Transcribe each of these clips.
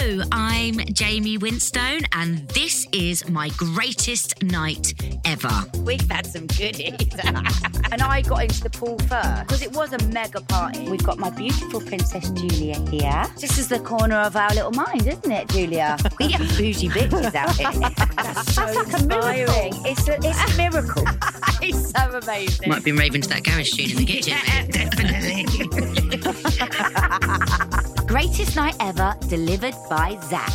Hello, I'm Jaime Winstone, and this is my greatest night ever. We've had some goodies. and I got into the pool first because it was a mega party. We've got my beautiful Princess Julia here. This is the corner of our little mind, isn't it, Julia? We are bougie bitches out here. That's, so like a miracle. It's a, it's a miracle. it's so amazing. Might have been raving to that garage tune in the kitchen. definitely. Greatest night ever, delivered by Zapp.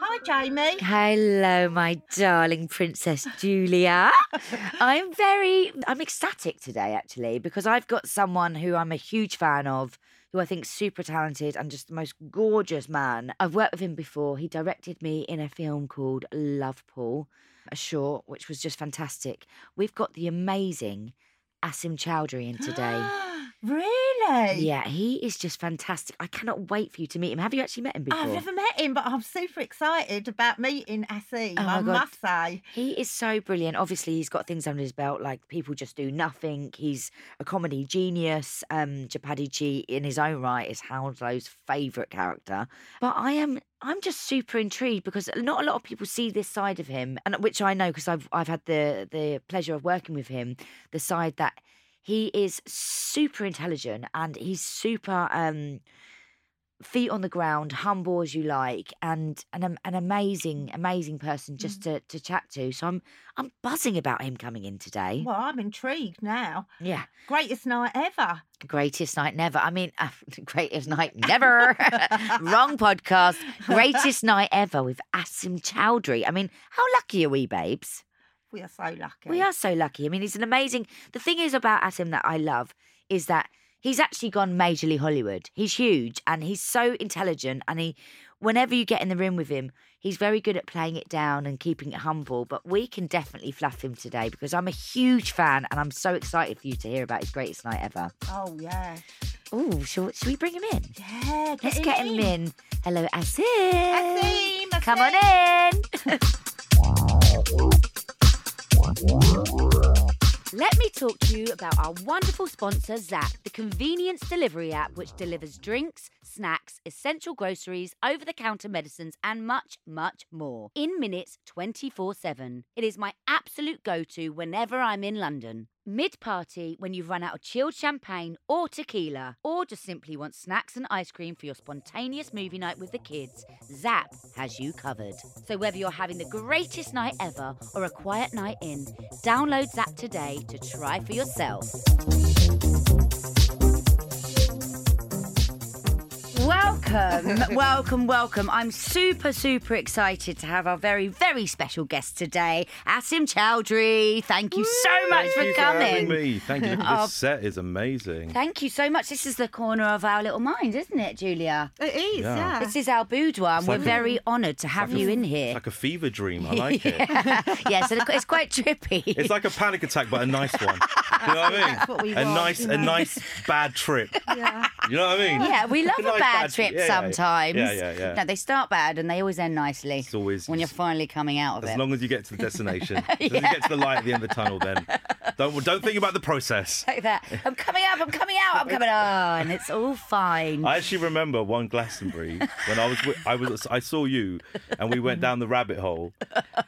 Hi, Jaime. Hello, my darling Princess Julia. I'm very, I'm ecstatic today, actually, because I've got someone who I'm a huge fan of, who I think super talented and just the most gorgeous man. I've worked with him before. He directed me in a film called Love Pool, a short, which was just fantastic. We've got the amazing Asim Chaudhry in today. really? yeah, he is just fantastic. I cannot wait for you to meet him. Have you actually met him before? I've never met him, but I'm super excited about meeting Asim. Oh, my I God. must say. He is so brilliant. Obviously, he's got things under his belt like People Just Do Nothing. He's a comedy genius. Um, Chabuddy G, in his own right, is Hounslow's favourite character. But I am, I'm just super intrigued because not a lot of people see this side of him, and which I know because I've I've had the the pleasure of working with him. The side that he is super intelligent and he's super. um feet on the ground, humble as you like, and an an amazing, amazing person just to to chat to. So I'm I'm buzzing about him coming in today. Well, I'm intrigued now. Yeah, Greatest night ever. greatest night never. I mean, uh, greatest night never. Wrong podcast. Greatest night ever with Asim Chaudhry. I mean, how lucky are we, babes? We are so lucky. We are so lucky. I mean, he's an amazing. The thing is about Asim that I love is that he's actually gone majorly Hollywood. He's huge and he's so intelligent. And he, whenever you get in the room with him, he's very good at playing it down and keeping it humble. But we can definitely fluff him today because I'm a huge fan and I'm so excited for you to hear about his greatest night ever. Oh, yeah. Oh, should, we bring him in? Yeah, get Let's him get him in. Hello, Asim. Asim, Come on in. Let me talk to you about our wonderful sponsor, Zapp, the convenience delivery app which delivers drinks, snacks, essential groceries, over the counter medicines, and much, much more in minutes 24 7. It is my absolute go to whenever I'm in London. Mid party, when you've run out of chilled champagne or tequila, or just simply want snacks and ice cream for your spontaneous movie night with the kids, Zapp has you covered. So whether you're having the greatest night ever or a quiet night in, download Zapp today to try for yourself. Wow. Welcome, welcome, welcome. I'm super, super excited to have our very, very special guest today, Asim Chaudhry. Thank you so much for Thank you coming. having me. Thank you. Look at Oh. This set is amazing. Thank you so much. This is the corner of our little mind, isn't it, Julia? It is, Yeah. yeah. This is our boudoir, and It's we're a- very honoured to have you in here. It's like a fever dream. I like it. yes, and it's quite trippy. It's like a panic attack, but a nice one. You know what I mean? That's what we a want, nice, you a nice bad trip. yeah. You know what I mean? yeah, we love a nice bad trip yeah, yeah. sometimes. Yeah, yeah, yeah. No, they start bad and they always end nicely. It's always when you're finally coming out of as it. long as you get to the destination. As long as you get to the light at the end of the tunnel, then don't don't think about the process. like that. I'm coming up, I'm coming out, I'm coming on. And it's all fine. I actually remember one Glastonbury when I was wi- I was I saw you and we went down the rabbit hole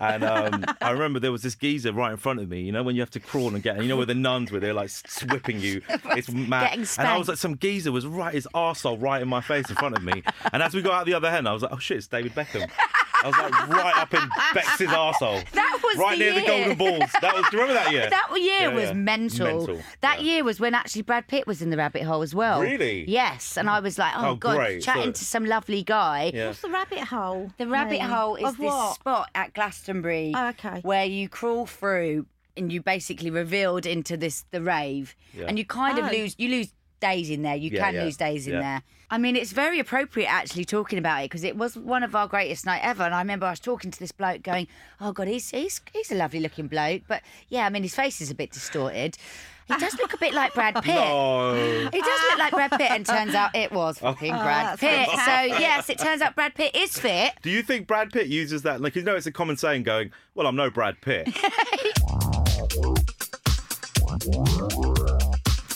and um, I remember there was this geezer right in front of me. You know when you have to crawl and get you know where the nuns were they're like s- whipping you. It's mad. And I was like some geezer was right his arsehole right in my face in front of me. And as we got out the other end, I was like, oh shit, it's David Beckham. I was like right up in Bex's arsehole. That was right the near the golden balls. That was. Do you remember that year? That year Yeah, was yeah. mental. Mental, That yeah. year was when actually Brad Pitt was in the rabbit hole as well. Really? Yes. And I was like, oh, Oh, God, great. chatting So- to some lovely guy. Yeah. What's the rabbit hole? The rabbit mean? hole is Of this what? spot at Glastonbury Oh, okay. where you crawl through and you basically revealed into this the rave Yeah. and you kind of Oh. lose you lose days in there. You Yeah, can yeah, lose days in yeah. there. I mean, it's very appropriate actually talking about it because it was one of our greatest night ever. And I remember I was talking to this bloke going, "Oh God, he's he's he's a lovely looking bloke, but yeah, I mean his face is a bit distorted. He does look a bit like Brad Pitt." Oh, He does look like Brad Pitt, and turns out it was oh, fucking Brad that's Pitt. So yes, it turns out Brad Pitt is fit. do you think Brad Pitt uses that? Like, you know, it's a common saying going, well, I'm no Brad Pitt.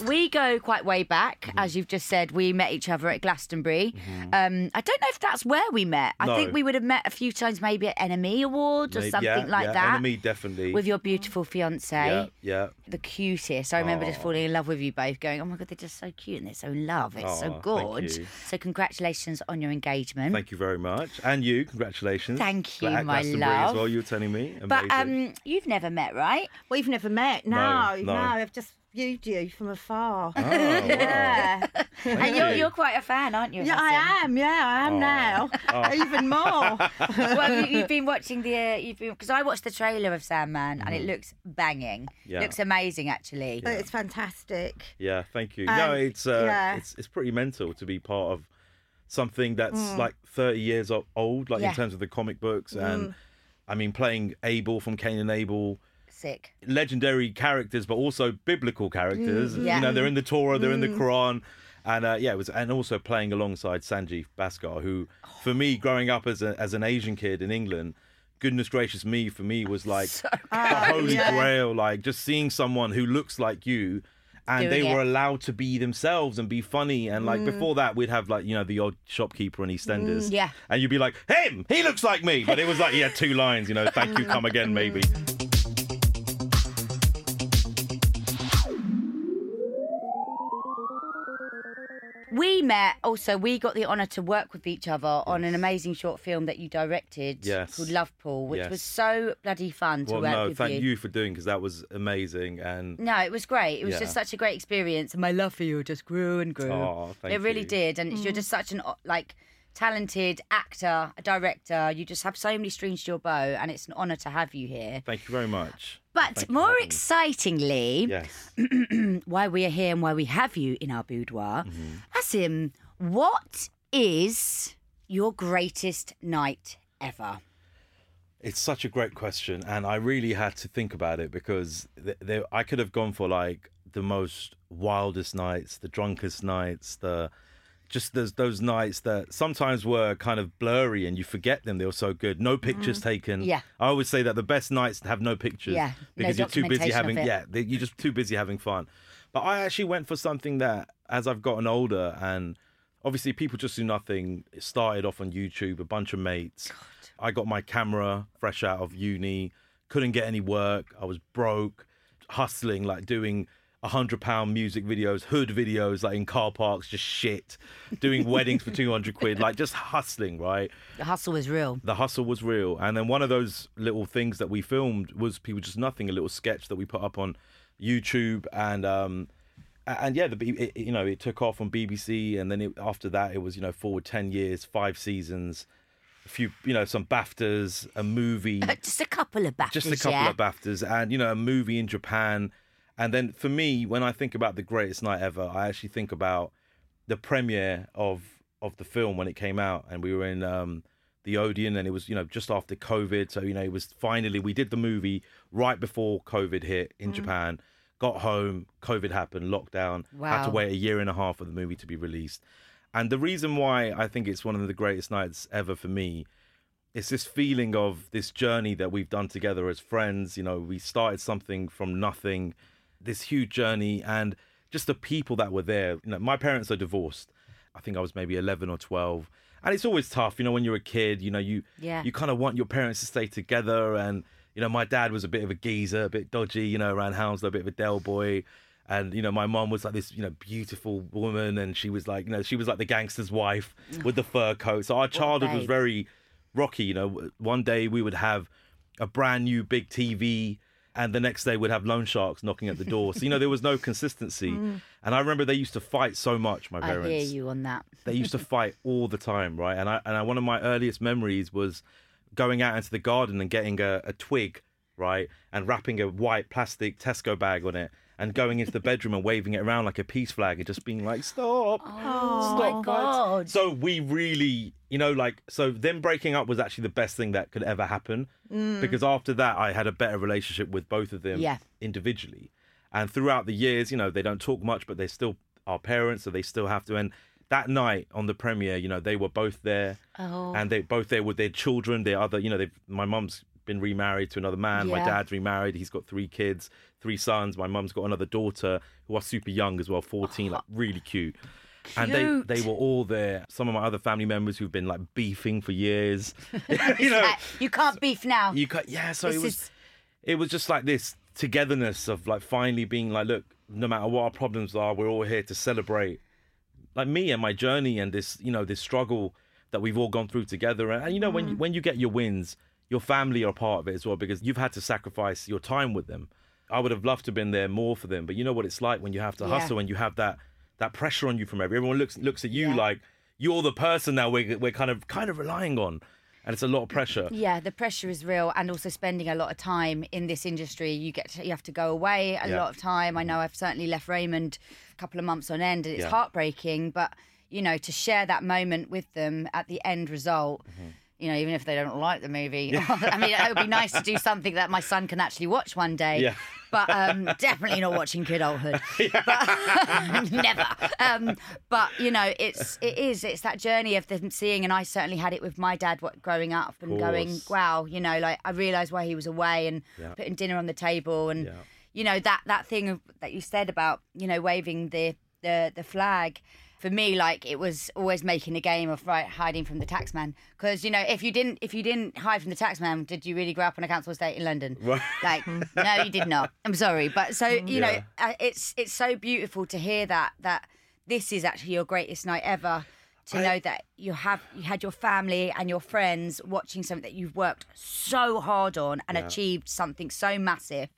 We go quite way back, Mm-hmm. as you've just said. We met each other at Glastonbury. Um, I don't know if that's where we met. I think we would have met a few times, maybe at NME Awards or Maybe- something yeah, like yeah, that. NME, definitely. With your beautiful fiance, yeah, yeah. the cutest. I remember just falling in love with you both, going, "Oh my god, they're just so cute and they're so in love. It's Aw, so thank good." you. So congratulations on your engagement. Thank you very much. And you, congratulations. Thank you, At my Glastonbury love. As well, you were telling me. Amazing. but um, you've never met, right? Well, we've never met. No, No, no. no. I've just viewed you from afar. Oh, wow. yeah. and you're, you. you're quite a fan, aren't you? Yeah, I am. Yeah, I am Oh. now. Oh. Even more. well, you, you've been watching the uh, you've been because I watched the trailer of Sandman and it looks banging. Mm-hmm. Yeah. Looks amazing, actually. But It's fantastic. Yeah, thank you. Um, no, it's uh, yeah. it's it's pretty mental to be part of something that's like 30 years old, like Yeah. in terms of the comic books, and I mean playing Abel from Cain and Abel, Sick. legendary characters, but also biblical characters. Yeah. You know, they're in the Torah, they're in the Quran. And uh, yeah, it was, and also playing alongside Sanjeev Bhaskar, who, for me, growing up as a, as an Asian kid in England, goodness gracious me, for me was like the holy yeah. grail. Like just seeing someone who looks like you, and Doing they were allowed to be themselves and be funny. And like before that, we'd have like you know the odd shopkeeper in EastEnders, yeah. and you'd be like, him, he looks like me, but it was like he had two lines, you know, thank you, come again, maybe. We met also. We got the honour to work with each other on an amazing short film that you directed Yes. called Love Pool, which Yes. was so bloody fun to Well, work no, with thank you. for doing because that was amazing. And No, it was great. It was Yeah. just such a great experience, and my love for you just grew and grew. Oh, thank it really you. did, and you're mm. just such an like talented actor, a director. You just have so many strings to your bow, and it's an honour to have you here. thank you very much. But Thank more excitingly, Yes. why we are here and why we have you in our boudoir, Mm-hmm. Asim, what is your greatest night ever? It's such a great question, and I really had to think about it because th- there, I could have gone for like the most wildest nights, the drunkest nights, the just those those nights that sometimes were kind of blurry and you forget them. They were so good. No pictures taken. Mm-hmm. Yeah. I always say that the best nights have no pictures. Yeah, no because you're too busy having yeah, you're just too busy having fun. But I actually went for something that, as I've gotten older, and obviously people just do nothing. It started off on YouTube, a bunch of mates. I got my camera fresh out of uni, couldn't get any work. I was broke, hustling, like doing hundred pound music videos, hood videos, like in car parks, just shit, doing weddings for 200 quid, like just hustling, right? The hustle is real. the hustle was real. And then one of those little things that we filmed was people just nothing, a little sketch that we put up on YouTube, and um, and yeah, the B- it, you know it took off on BBC, and then it, after that it was you know forward ten years, five seasons, a few you know some Baftas, a movie Just a couple of BAFTAs, just a couple yeah? of BAFTAs, and you know a movie in Japan, and then for me, when I think about the greatest night ever, I actually think about the premiere of of the film when it came out, and we were in um, the Odeon, and it was you know just after COVID, so you know it was finally we did the movie right before COVID hit in Japan. Got home, COVID happened, lockdown. Had to wait a year and a half for the movie to be released. And the reason why I think it's one of the greatest nights ever for me it's this feeling of this journey that we've done together as friends. You know, we started something from nothing, this huge journey, and just the people that were there. You know, my parents are divorced. I think I was maybe 11 or 12. And it's always tough, you know, when you're a kid, you know, you Yeah. you kind of want your parents to stay together. And, you know, my dad was a bit of a geezer, a bit dodgy, you know, around Hounslow, a bit of a Del boy. And, you know, my mom was like this, you know, beautiful woman. And she was like, you know, she was like the gangster's wife with the fur coat. So our childhood was very rocky. You know, one day we would have a brand new big TV, and the next day we'd have loan sharks knocking at the door. So you know there was no consistency. Mm. And I remember they used to fight so much. My parents. I hear you on that. They used to fight all the time, right? And I and I, one of my earliest memories was going out into the garden and getting a, a twig, right, and wrapping a white plastic Tesco bag on it and going into the bedroom and waving it around like a peace flag and just being like, "Stop, Oh stop!" God. So we really, you know, like so them breaking up was actually the best thing that could ever happen mm. because after that I had a better relationship with both of them Yeah. individually, and throughout the years, you know, they don't talk much, but they still are parents, so they still have to. And that night on the premiere, you know, they were both there, Oh. and they both there with their children, their other, you know, my mum's been remarried to another man, my dad's remarried, he's got three kids, three sons, my mum's got another daughter who are super young as well, 14, like really cute. And they, they were all there. Some of my other family members who've been like beefing for years. you know, you can't beef now. you can't. yeah. So This it was, is- it was just like this togetherness of like finally being like, look, no matter what our problems are, we're all here to celebrate, like me and my journey and this, you know, this struggle that we've all gone through together. And, and you know, when Mm. you, when you get your wins, your family are part of it as well because you've had to sacrifice your time with them. I would have loved to have been there more for them, but you know what it's like when you have to Yeah. hustle and you have that that pressure on you from everyone. Everyone looks looks at you Yeah. like you're the person now we're we're kind of kind of relying on, and it's a lot of pressure. Yeah, the pressure is real, and also spending a lot of time in this industry. You get to, you have to go away a Yeah. lot of time. I know I've certainly left Raymond a couple of months on end, and it's heartbreaking. But you know, to share that moment with them at the end result. Mm-hmm. You know, even if they don't like the movie, I mean, it would be nice to do something that my son can actually watch one day. Yeah. But um, definitely not watching Kidulthood. But, never. Um, but you know, it's it is it's that journey of them seeing, and I certainly had it with my dad what, growing up and going, wow, you know, like I realised why he was away and Yeah. putting dinner on the table, and Yeah. you know that that thing of, that you said about you know waving the the the flag. For me, like it was always making a game of right hiding from the taxman because you know if you didn't if you didn't hide from the taxman, did you really grow up on a council estate in London? Right. Like no, you did not. I'm sorry, but so you know Yeah. uh, it's it's so beautiful to hear that that this is actually your greatest night ever. To I- know that you have you had your family and your friends watching something that you've worked so hard on and achieved something so massive.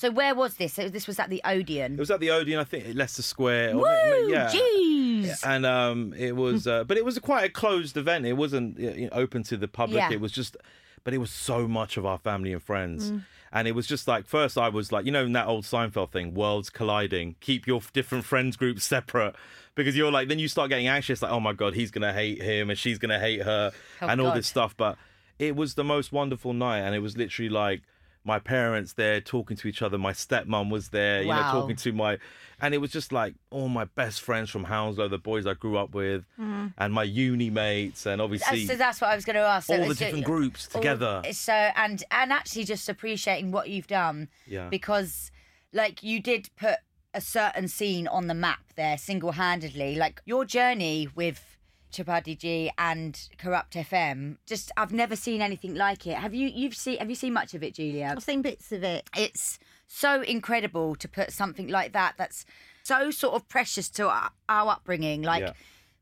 So where was this? So this was at the Odeon. It was at the Odeon, I think, at Leicester Square. or Woo! yeah. Jeez. And um, it was, uh, but it was quite a closed event. It wasn't you know, open to the public. Yeah. It was just, but it was so much of our family and friends. Mm. And it was just like, first I was like, you know, in that old Seinfeld thing, worlds colliding, keep your different friends groups separate. Because you're like, then you start getting anxious, like, oh my God, he's going to hate him and she's going to hate her Oh, and all this stuff. But it was the most wonderful night. And it was literally like, my parents there talking to each other. My stepmom was there, you know, talking to my, and it was just like all my best friends from Hounslow, the boys I grew up with, mm-hmm. and my uni mates, and obviously so that's what I was going to ask. So all the different groups all- together. So and and actually just appreciating what you've done. Yeah. Because like you did put a certain scene on the map there single handedly. Like your journey with Chabuddy G and Kurupt FM. Just I've never seen anything like it. Have you you've seen have you seen much of it, Julia? I've seen bits of it. it's so incredible to put something like that that's so sort of precious to our, our upbringing like Yeah.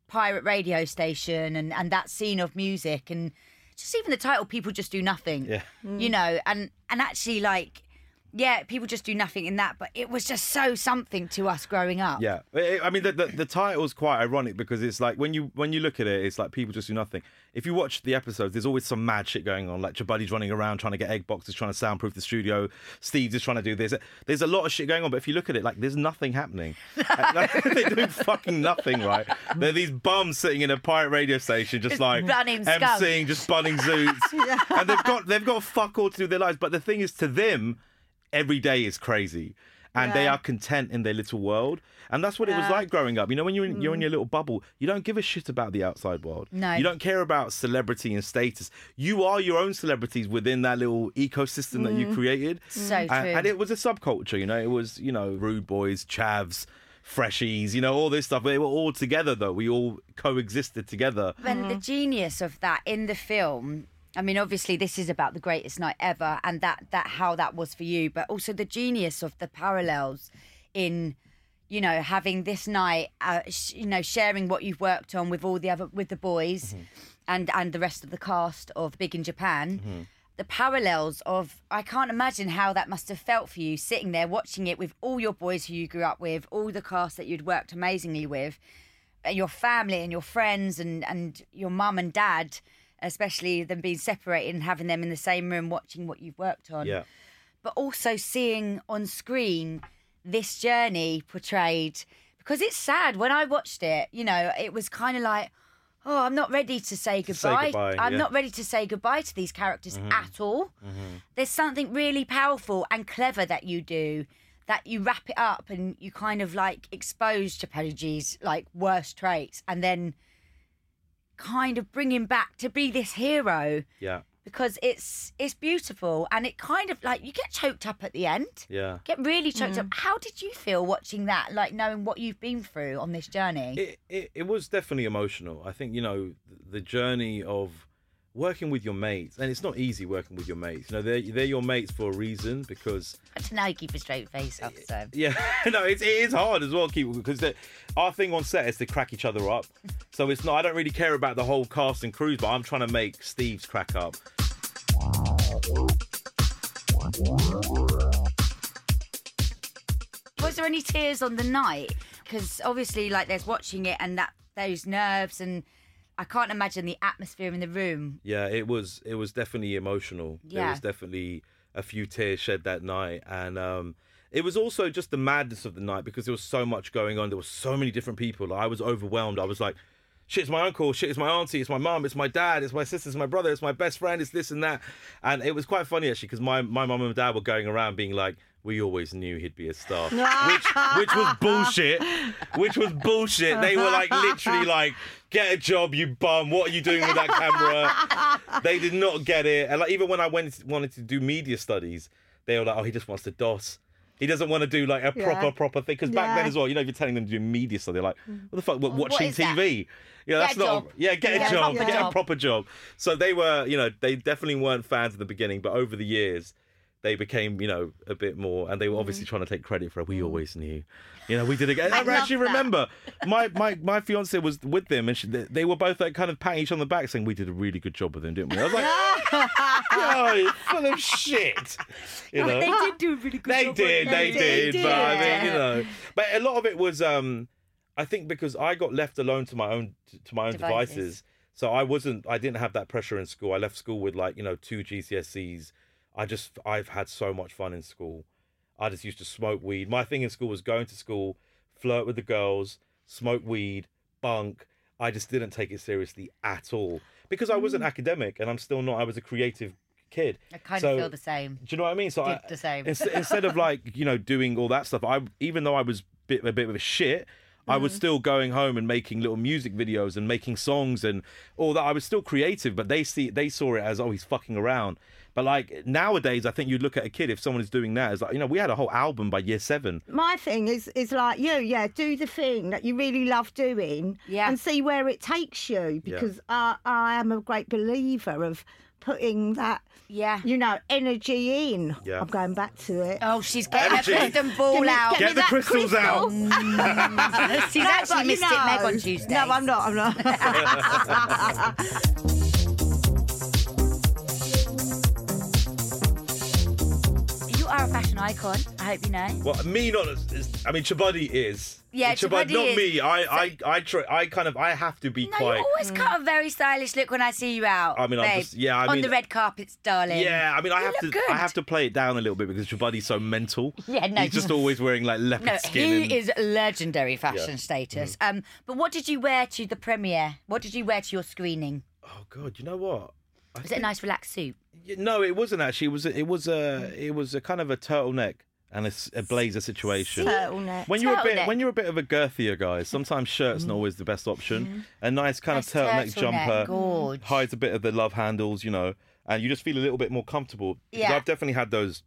pirate radio station and and that scene of music and just even the title people just do nothing Yeah. you know and and actually like yeah people just do nothing in that but it was just so something to us growing up Yeah, I mean the, the the title's quite ironic because it's like when you when you look at it, it's like people just do nothing. If you watch the episodes, there's always some mad shit going on. Like your Chabuddy's running around trying to get egg boxes, trying to soundproof the studio. Steve's just trying to do this. There's a lot of shit going on, but if you look at it, like there's nothing happening. Like, They're doing fucking nothing, right? They're these bums sitting in a pirate radio station, just like bunning emceeing, just bunning zoots, and they've got they've got fuck all to do with their lives. But the thing is, to them, every day is crazy. And they are content in their little world. And that's what it was like growing up. You know when you're in, you're in mm. your little bubble you don't give a shit about the outside world. No. you don't care about celebrity and status. You are your own celebrities within that little ecosystem that you mm. created. So and, true. and it was a subculture you know. It was you know rude boys chavs freshies you know all this stuff. They were all together though. We all coexisted together. And the mm-hmm. genius of that in the film, I mean, obviously this is about the greatest night ever, and that that how that was for you, but also the genius of the parallels in, you know, having this night, uh, sh- you know, sharing what you've worked on with all the other with the boys, mm-hmm. and and the rest of the cast of Big in Japan. Mm-hmm. The parallels of I can't imagine how that must have felt for you sitting there watching it with all your boys who you grew up with, all the cast that you'd worked amazingly with, uh, your family and your friends and and your mum and dad especially them being separated and having them in the same room watching what you've worked on. Yeah. But also seeing on screen this journey portrayed because it's sad. When I watched it, you know, it was kind of like, oh, I'm not ready to say say goodbye. goodbye, I'm yeah. not ready to say goodbye to these characters Mm-hmm. at all. There's something really powerful and clever that you do. That you wrap it up and you kind of like expose to Chabuddy's like worst traits and then kind of bring him back to be this hero Yeah. because it's it's beautiful and it kind of like you get choked up at the end Yeah. get really choked up mm-hmm. how did you feel watching that like knowing what you've been through on this journey It, it it was definitely emotional. I think you know the journey of working with your mates, and it's not easy working with your mates. You know, they're they're your mates for a reason because I don't know how you keep a straight face up so yeah, no, it's, it is hard as well, keep because the- our thing on set is to crack each other up. So it's not. I don't really care about the whole cast and crews, but I'm trying to make Steve's crack up. was there any tears on the night because obviously like there's watching it and that those nerves and I can't imagine the atmosphere in the room Yeah, it was it was definitely emotional. There Yeah. was definitely a few tears shed that night, and um, it was also just the madness of the night because there was so much going on. There were so many different people. I was overwhelmed. I was like. Shit, it's my uncle. Shit, it's my auntie. It's my mum. It's my dad. It's my sister. It's my brother. It's my best friend. It's this and that. And it was quite funny actually because my my mum and dad were going around being like, "We always knew he'd be a star," which which was bullshit. Which was bullshit. They were like literally like, "Get a job, you bum. What are you doing with that camera?" they did not get it. And like even when I went wanted to do media studies, they were like, "Oh, he just wants to DOS." He doesn't want to do like a proper, Yeah. proper thing. Because back then as well, you know, if you're telling them to do media stuff, they're like, mm. what the fuck, what, What watching that? TV? Yeah, that's a not. job. Yeah, get a Get a job. proper Get a proper job. So they were, you know, they definitely weren't fans at the beginning, but over the years, they became, you know, a bit more, and they were obviously trying to take credit for it. We always knew, you know, we did it. I, Mm. actually remember my my my fiance was with them, and she, they, they were both like kind of patting each on the back, saying we did a really good job with them, didn't we? I was like, yo, you're full of shit. You know, they did do a really good job they job did, on they it. did, but I mean, you know, but a lot of it was, um, I think, because I got left alone to my own to my own Devices. devices. So I wasn't, I didn't have that pressure in school. I left school with like you know two GCSEs. I just, I've had so much fun in school. I just used to smoke weed. My thing in school was going to school, flirt with the girls, smoke weed, bunk. I just didn't take it seriously at all because I wasn't academic and I'm still not. I was a creative kid. I kind So- of feel the same Do you know what I mean? So I, the same. ins- instead of like you know doing all that stuff, I even though I was bit a bit of a shit, I Mm. was still going home and making little music videos and making songs and all that. I was still creative, but they see they saw it as oh he's fucking around. But like nowadays, I think you look at a kid if someone is doing that, it's like you know we had a whole album by year seven. My thing is is like you, yeah. Do the thing that you really love doing, Yeah. and see where it takes you. Because I, I am a great believer of putting that, yeah you know, energy in. Yeah. I'm going back to it. oh she's getting Energy. her crystal ball Give out get Get me the that crystals out. Mm. she's No, actually but, you Mystic Meg know- on Tuesday No, I'm not. I'm not. a fashion icon I hope you know Well, me not. as- I mean, Chabuddy is. Yeah, Chabuddy, Chabuddy not is. me. I, I, I, try, I kind of, I have to be no quite. you always cut a very stylish look when I see you out I mean, I'm just- yeah, I on mean- the red carpets darling Yeah, I mean, I You have to, good. I have to play it down a little bit because Chabuddy's so mental. Yeah, no, he's just always wearing like leopard No, skin. he and- is legendary fashion Yeah. status. Mm-hmm. Um, but what did you wear to the premiere? What did you wear to your screening? Oh God, you know what? I Was it a nice relaxed suit? No, it wasn't actually. It was a, it was a it was a kind of a turtleneck and a, s- a blazer situation. Turtleneck. When you're a bit Turtleneck. when you're a bit of a girthier guy, sometimes shirt's not mm-hmm. always the best option. Mm-hmm. A nice kind Nice of turtleneck, turtleneck, jumper gorge. hides a bit of the love handles, you know, and you just feel a little bit more comfortable. Because Yeah. I've definitely had those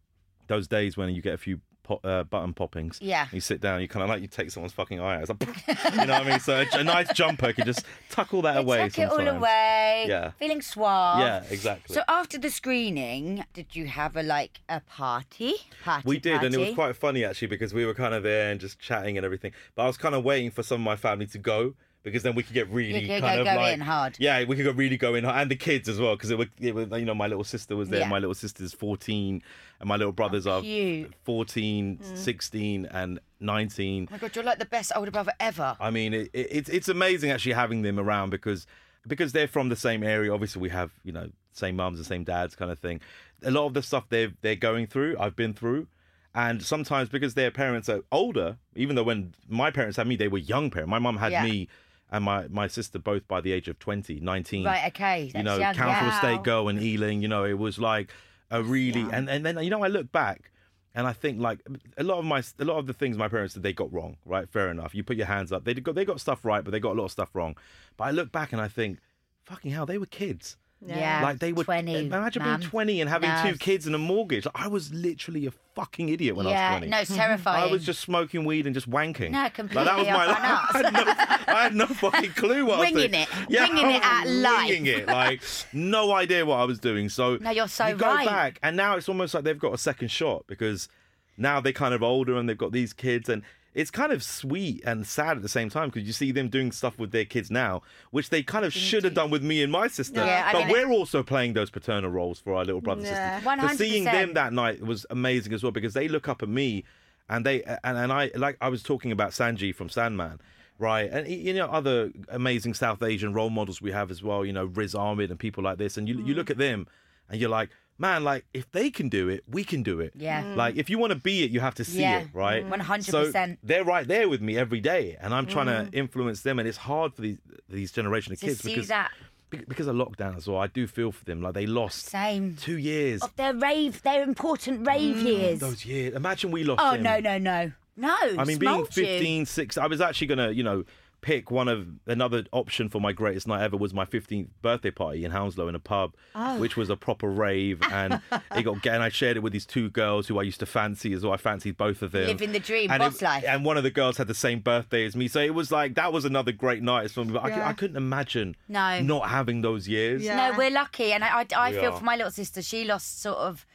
those days when you get a few po- uh, button poppings. Yeah. You sit down, you kind of like you take someone's fucking eye out. It's like, you know what I mean? So a, a nice jumper can just tuck all that You away. Tuck it all sometimes. away. Yeah. Feeling suave. Yeah, exactly. So after the screening, did you have a like a party? Party. We did, and it was quite funny actually because we were kind of there and just chatting and everything. But I was kind of waiting for some of my family to go because then we could get really could kind go- of go like hard. Yeah, we could go really go in hard, and the kids as well because it, it was you know my little sister was there. Yeah. My little sister's fourteen, and my little brothers are cute. 14, mm. 16, and nineteen. Oh my god, you're like the best older brother ever. I mean, it, it, it's it's amazing actually having them around because because they're from the same area. Obviously, we have you know same mums and same dads kind of thing. A lot of the stuff they're they're going through, I've been through. And sometimes because their parents are older, even though when my parents had me, they were young parents. My mum had Yeah. me and my, my sister both by the age of 20, 19 Right, okay. you know, young, Council yeah. Estate Girl and Ealing, you know, it was like a really and, and then you know I look back and I think like a lot of my a lot of the things my parents did they got wrong, right? Fair enough. You put your hands up. They got they got stuff right, but they got a lot of stuff wrong. But I look back and I think, fucking hell, they were kids. Yeah. Like they were 20. Imagine mum. being 20 and having two kids and a mortgage. I was literally a fucking idiot when yeah, I was 20. no, it's terrifying. I was just smoking weed and just wanking. No, Like, completely that was my life. I had, no, I had no fucking clue what I was doing. Winging it. Yeah, Winging it at life. Winging it. Like, no idea what I was doing. So No, you're so you go right. back, and now it's almost like they've got a second shot because now they're kind of older and they've got these kids and it's kind of sweet and sad at the same time because you see them doing stuff with their kids now, which they kind of should have done with me and my sister. Yeah, but we're also playing those paternal roles for our little brothers Yeah. and sisters. So seeing them that night was amazing as well because they look up at me and they and, and I like I was talking about Sanji from Sandman. Right, and you know other amazing South Asian role models we have as well. You know Riz Ahmed and people like this, and you you look at them, and you're like, man, like if they can do it, we can do it. Yeah. Mm. Like if you want to be it, you have to see Yeah. it, right? 100%. So they're right there with me every day, and I'm trying to mm. influence them, and it's hard for these these generation of To kids see because that. be- because of lockdown as well. I do feel for them, like they lost Same. two years. Of their rave, their important rave mm, years. Those years. Imagine we lost. oh them. no, no, no, no! I mean, being smote you. 15, 6, I was actually gonna, you know, pick one of another option for my greatest night ever was my 15th birthday party in Hounslow in a pub, Oh. which was a proper rave, and it got and I shared it with these two girls who I used to fancy as well. I fancied both of them. Living the dream, and boss it- life. And one of the girls had the same birthday as me, so it was like that was another great night for me. But I, Yeah. I couldn't imagine No. not having those years. Yeah. No, we're lucky, and I, I, I feel are. for my little sister. She lost sort of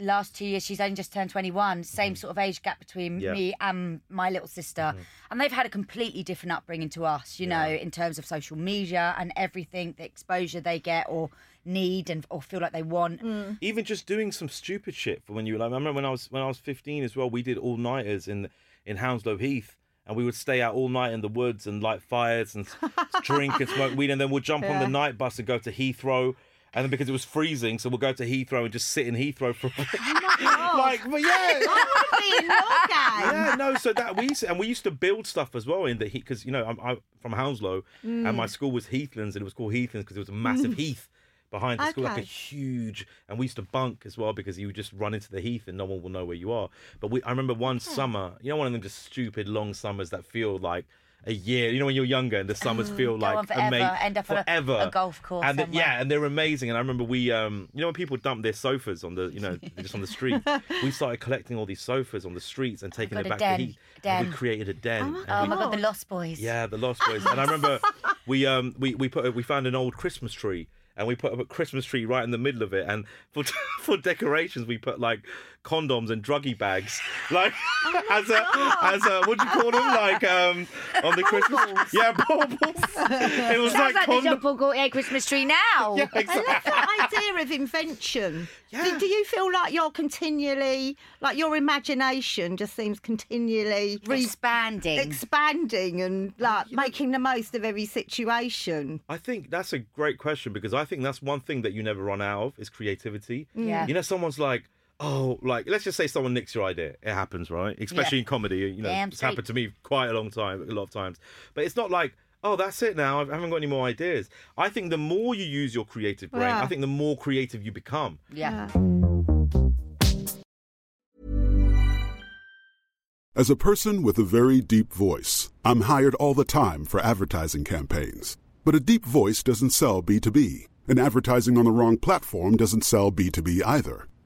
last two years. She's only just turned twenty-one. Same mm. sort of age gap between. Yeah. Me and my little sister, mm-hmm. and they've had a completely different upbringing to us. You know, in terms of social media and everything, the exposure they get or need and or feel like they want. Mm. even just doing some stupid shit for when you like. I remember when I was when I was 15 as well. We did all nighters in in Hounslow Heath, and we would stay out all night in the woods and light fires and drink and smoke weed, and then we'd jump on the night bus and go to Heathrow. And then because it was freezing, so we'll go to Heathrow and just sit in Heathrow for like, but yeah, Be in your yeah, no. So that we used to, and we used to build stuff as well in the heat because you know I'm, I'm from Hounslow and Mm. my school was Heathlands and it was called Heathlands because it was a massive heath behind the school, like a huge. And we used to bunk as well because you would just run into the heath and no one will know where you are. But we, I remember one summer, you know, one of them just stupid long summers that feel like. A year, you know, when you're younger and the summers feel Mm, Go like forever, ama- end up on a- a golf course and the- yeah, and they're amazing. And I remember we, um, you know, when people dump their sofas on the, you know, just on the street, we started collecting all these sofas on the streets and taking them back den, to heat. den. And we created a den. and Oh we- my god, the Lost Boys. yeah, the Lost Boys. and I remember we um we we put a, we found an old Christmas tree and we put up a Christmas tree right in the middle of it. And for for decorations, we put like condoms and druggy bags, like as a as a what do you call them? Like um on the Christmas yeah baubles. It was Sounds like, like, the condom. Jean Paul Gaultier Christmas tree now. Yeah, I love that idea of invention. Yeah. Do, do you feel like you're continually, like your imagination just seems continually re- Expanding. expanding and like making the most of every situation? I think that's a great question because I think that's one thing that you never run out of is creativity. Yeah. You know, someone's like, oh, like let's just say someone nicks your idea. It happens, right? Especially in comedy. You know, Damn it's straight. happened to me quite a long time, a lot of times. But it's not like, oh, that's it now. I haven't got any more ideas. I think the more you use your creative brain, Yeah. I think the more creative you become. yeah. As a person with a very deep voice, I'm hired all the time for advertising campaigns. But a deep voice doesn't sell B2B, and advertising on the wrong platform doesn't sell B2B either.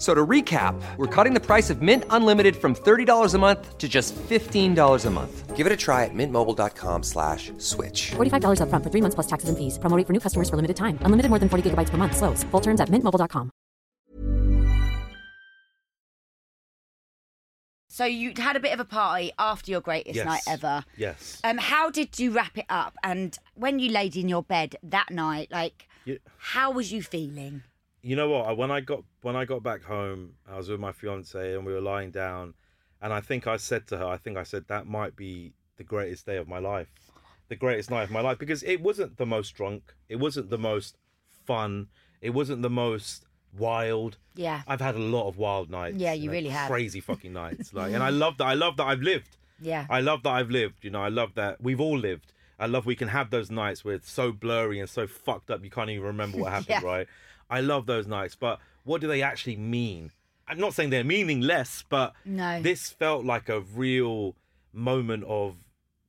F- So to recap, we're cutting the price of Mint Unlimited from $30 a month to just $15 a month. Give it a try at mintmobile.com slash switch. $45 upfront for three months plus taxes and fees. Promo for new customers for limited time. Unlimited more than 40 gigabytes per month. Slows. Full terms at mintmobile.com. So you had a bit of a party after your greatest Yes. night ever. Yes. Um, how did you wrap it up? And when you laid in your bed that night, like, You- how was you feeling? You know what? I- When I got when I got back home, I was with my fiance and we were lying down, and I think I said to her, I think I said that might be the greatest day of my life, the greatest night of my life, because it wasn't the most drunk, it wasn't the most fun, it wasn't the most wild. Yeah. I've had a lot of wild nights. Yeah, you know, really have. Crazy fucking nights. Like, and I love that. I love that I've lived. Yeah. I love that I've lived. You know, I love that we've all lived. I love we can have those nights where it's so blurry and so fucked up you can't even remember what happened, Yeah. right? I love those nights, but what do they actually mean? I'm not saying they're meaningless, but No. this felt like a real moment of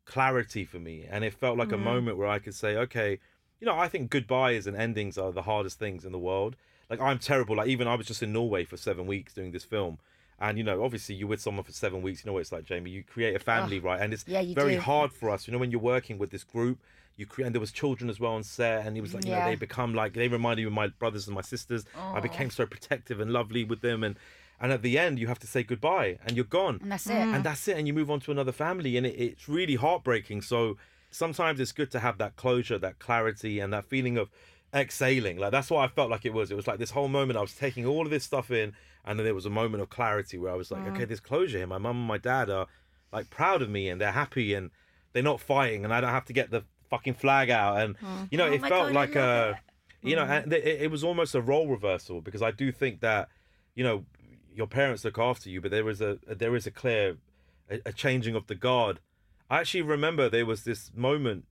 clarity for me, and it felt like Mm. a moment where I could say, okay, you know, I think goodbyes and endings are the hardest things in the world. Like I'm terrible. Like even I was just in Norway for seven weeks doing this film. And you know, obviously, you're with someone for seven weeks. You know what it's like, Jaime. You create a family, right? And it's yeah, very do. hard for us. You know, when you're working with this group, you create. And there was children as well on set, and it was like, you know, they become like they reminded me of my brothers and my sisters. I became so protective and lovely with them, and and at the end, you have to say goodbye, and you're gone. And that's it. and that's it and you move on to another family and it, it's really heartbreaking. So sometimes it's good to have that closure that clarity and that feeling of exhaling. Like that's what i felt like it was. It was like this whole moment i was taking all of this stuff in and then there was a moment of clarity where i was like okay there's closure here. My mum and my dad are like proud of me and they're happy and they're not fighting and i don't have to get the fucking flag out. And you know Oh it felt God, like a you know and it, it was almost a role reversal because i do think that you know your parents look after you but there is a there is a clear a, a changing of the guard. I actually remember there was this moment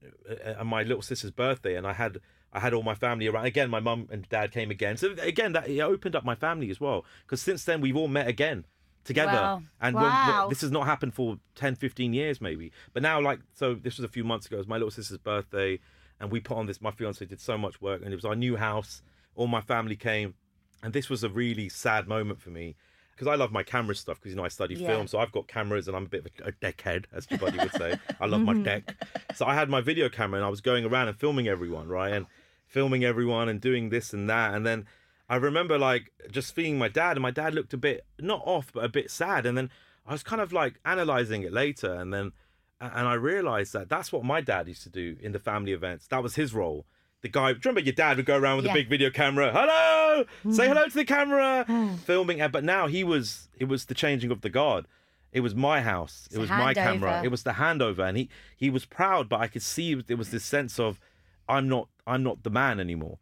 on my little sister's birthday and i had i had all my family around. Again my mum and dad came again. So again that it opened up my family as well because since then we've all met again together Wow. and when- when- Wow. this has not happened for 10 15 years maybe but now like so this was a few months ago it was my little sister's birthday and we put on this my fiance did so much work and it was our new house all my family came and this was a really sad moment for me because I love my camera stuff because you know I studied Yeah. film, so I've got cameras and I'm a bit of a, a deckhead, as everybody would say. I love my mm-hmm. deck, so I had my video camera and I was going around and filming everyone, right, and filming everyone and doing this and that, and then I remember like just seeing my dad, and my dad looked a bit not off, but a bit sad, and then I was kind of like analyzing it later, and then and I realized that that's what my dad used to do in the family events. That was his role. The guy, do you remember your dad would go around with Yeah. a big video camera? Hello, say mm. hello to the camera, mm. filming. and- But now he was, it was the changing of the guard. It was my house. It's it was my camera. It was the handover, and he he was proud. But I could see there was this sense of, I'm not I'm not the man anymore.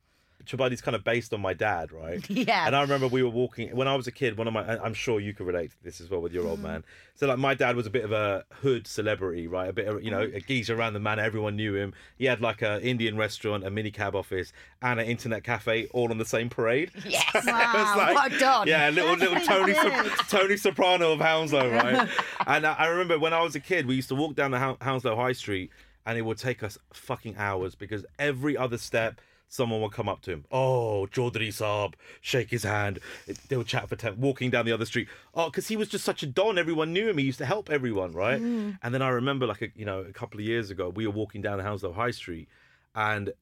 Chabuddy's kind of based on my dad, right? Yeah. And I remember we were walking when I was a kid. One of my, I'm sure you could relate to this as well with your old man. So like my dad was a bit of a hood celebrity, right? A bit of you know Mm. a geezer around the manor. Everyone knew him. He had like a Indian restaurant, a mini cab office, and an internet cafe all on the same parade. Yes. Was Wow, like- well done. Yeah, little little Tony Tony Soprano of Hounslow, right? and I I remember when I was a kid, we used to walk down the Hounslow High Street, and it would take us fucking hours because every other step. Someone would come up to him. Oh, Chaudhry Saab, shake his hand. They would chat for ten. Walking down the other street. Oh, because he was just such a don. Everyone knew him. He used to help everyone, right? Mm. And then I remember, like a, you know, a couple of years ago, we were walking down the Hounslow High Street, and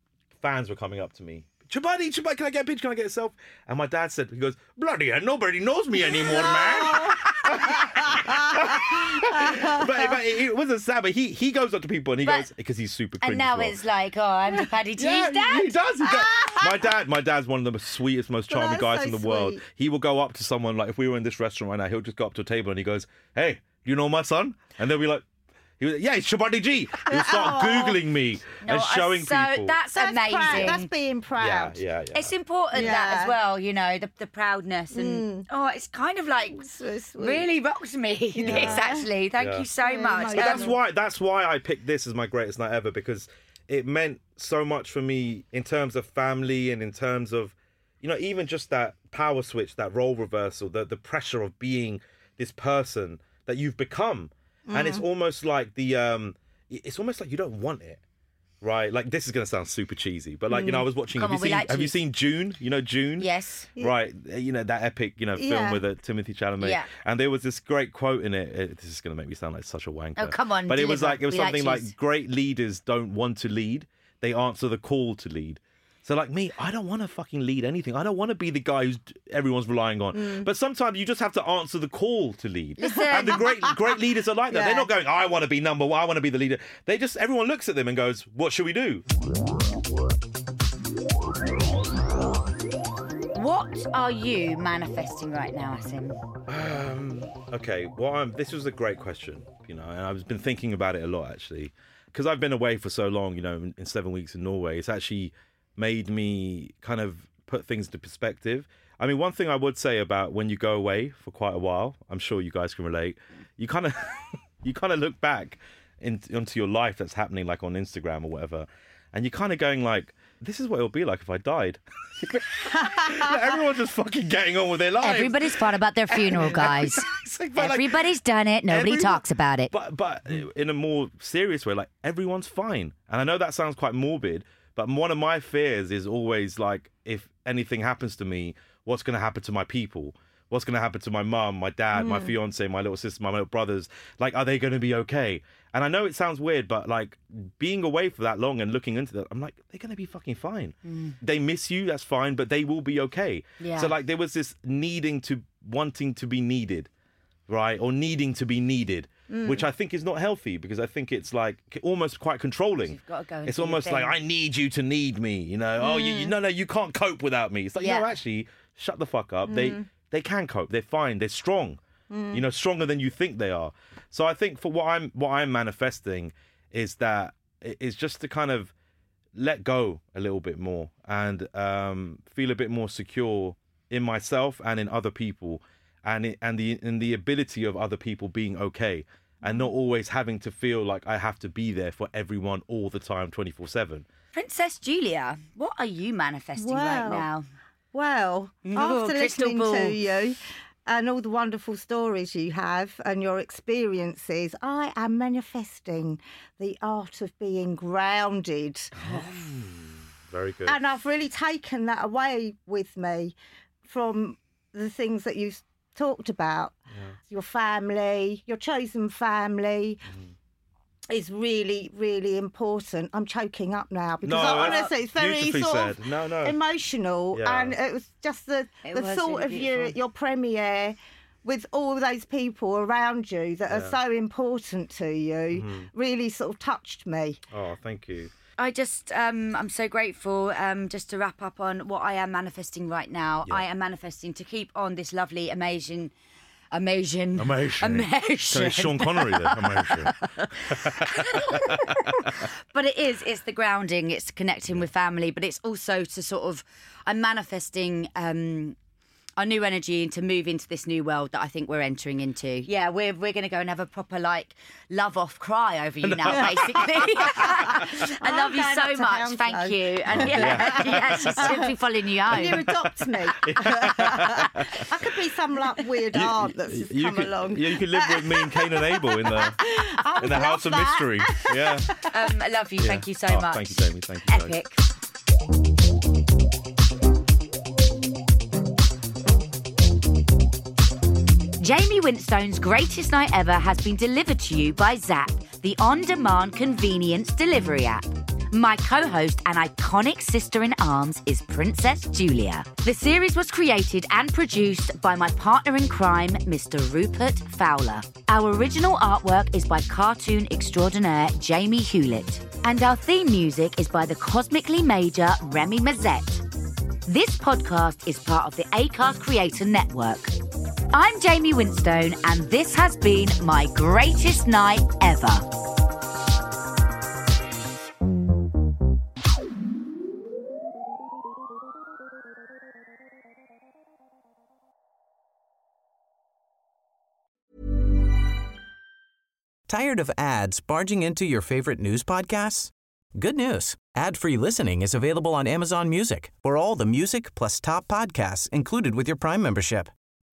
fans were coming up to me. Chabuddy, Chabuddy, can I get a picture? Can I get a selfie? And my dad said, he goes, bloody hell, nobody knows me anymore, man. but, but it wasn't sad, but he, he goes up to people and he But- goes, because he's super cringe And now well. it's like, oh, I'm the Paddy T's Yeah, dad. he does. He does. my dad, my dad's one of the sweetest, most charming guys so in the world. He will go up to someone like if we were in this restaurant right now, he'll just go up to a table and he goes, "Hey, you know my son?" And they'll be like, He was, yeah, it's Chabuddy G. He would start Oh. googling me No, and showing so people. that's, That's amazing. proud. That's being proud. yeah, yeah. yeah. It's important that as well, you know, the, the proudness and mm. oh, it's kind of like So really rocks me. This actually, thank Yeah. you so Yeah, much. But that's why that's why I picked this as my greatest night ever because it meant so much for me in terms of family and in terms of you know even just that power switch that role reversal the the pressure of being this person that you've become and Mm. it's almost like the um it's almost like you don't want it right like this is going to sound super cheesy but like you know I was watching Mm. Come have on, you seen like have you seen Dune you know Dune Yes. right you know that epic you know film Yeah. with uh, Timothée Chalamet Yeah. and there was this great quote in it uh, this is going to make me sound like such a wanker Oh, come on, but it was like it was We something like, cheese. great leaders don't want to lead they answer the call to lead so like me i don't want to fucking lead anything i don't want to be the guy who's everyone's relying on Mm. but sometimes you just have to answer the call to lead Listen. and the great great leaders are like that they're not going i want to be number one i want to be the leader they just everyone looks at them and goes what should we do What are you manifesting right now, Asim? Um, okay, well, I'm, this was a great question, you know, and I've been thinking about it a lot actually, because I've been away for so long, you know, in, in seven weeks in Norway. It's actually made me kind of put things into perspective. I mean, one thing I would say about when you go away for quite a while, I'm sure you guys can relate. You kind of, you kind of look back in, into your life that's happening, like on Instagram or whatever, and you're kind of going like, "This is what it'll be like if I died." Everyone's just fucking getting on with their lives. Everybody's fought about their funeral, guys. Like, but, like, Everybody's done it. Nobody everyone- talks about it. But but in a more serious way, like everyone's fine. And I know that sounds quite morbid, but one of my fears is always like if anything happens to me, what's going to happen to my people? What's going to happen to my mum, my dad, my mm. fiance, my little sister, my little brothers? Like, are they going to be okay? And I know it sounds weird, but like being away for that long and looking into that, I'm like, they're going to be fucking fine. Mm. They miss you, that's fine, but they will be okay. Yeah. So like there was this needing to wanting to be needed right? Or needing to be needed, Mm. which I think is not healthy because I think it's like almost quite controlling. Go it's almost like. I need you to need me, you know. Oh, you, you no no, you can't cope without me. It's like Yeah. no, actually, shut the fuck up. They Mm. they can cope. They're fine. They're strong. You know, stronger than you think they are. So I think for what I'm what I'm manifesting is that it's just to kind of let go a little bit more and um, feel a bit more secure in myself and in other people and it, and the and the ability of other people being okay and not mm. always having to feel like I have to be there for everyone all the time 24/7. Princess Julia, what are you manifesting right now? Well, Ooh, after listening ball. to you and all the wonderful stories you have and your experiences, I am manifesting the art of being grounded. Oh, very good. And I've really taken that away with me from the things that you talked about. Your family, your chosen family. Mm-hmm. Is really, really important. I'm choking up now because No, I, that's honestly, it's very sort said. of No, no. emotional, Yeah. and it was just the It the was thought really of you beautiful. at your premiere with all those people around you that are so important to you Mm-hmm. really sort of touched me. oh, thank you. I just, um, I'm so grateful. Um, just to wrap up on what I am manifesting right now, I am manifesting to keep on this lovely, amazing, amazing, Amazing. amazing. So it's Sean Connery there. Amazing. but it is it's the grounding it's connecting with family but it's also to sort of i'm manifesting um our new energy and to move into this new world that I think we're entering into. Yeah, we're we're going to go and have a proper like love off cry over you now, basically. I I'm love you so much, Hounslow. thank you. And yeah, yeah, she's simply following you Will you adopt me? I could be some like weird aunt that's just you come could, along. Yeah, you could live with me and Cain and Abel in the I in the House of. Mystery. Yeah. Um, I love you. Thank you so Oh, much. Thank you, Jaime. Thank you. guys. Jaime Winstone's greatest night ever has been delivered to you by Zapp, the on demand convenience delivery app. My co host and iconic sister in arms is Princess Julia. The series was created and produced by my partner in crime, Mr. Rupert Fowler. Our original artwork is by cartoon extraordinaire Jamie Hewlett. And our theme music is by the cosmically major Remy Mazette. This podcast is part of the Acast Creator Network. I'm Jaime Winstone, and this has been my greatest night ever. Tired of ads barging into your favorite news podcasts? Good news. Ad-free listening is available on Amazon Music for all the music plus top podcasts included with your Prime membership.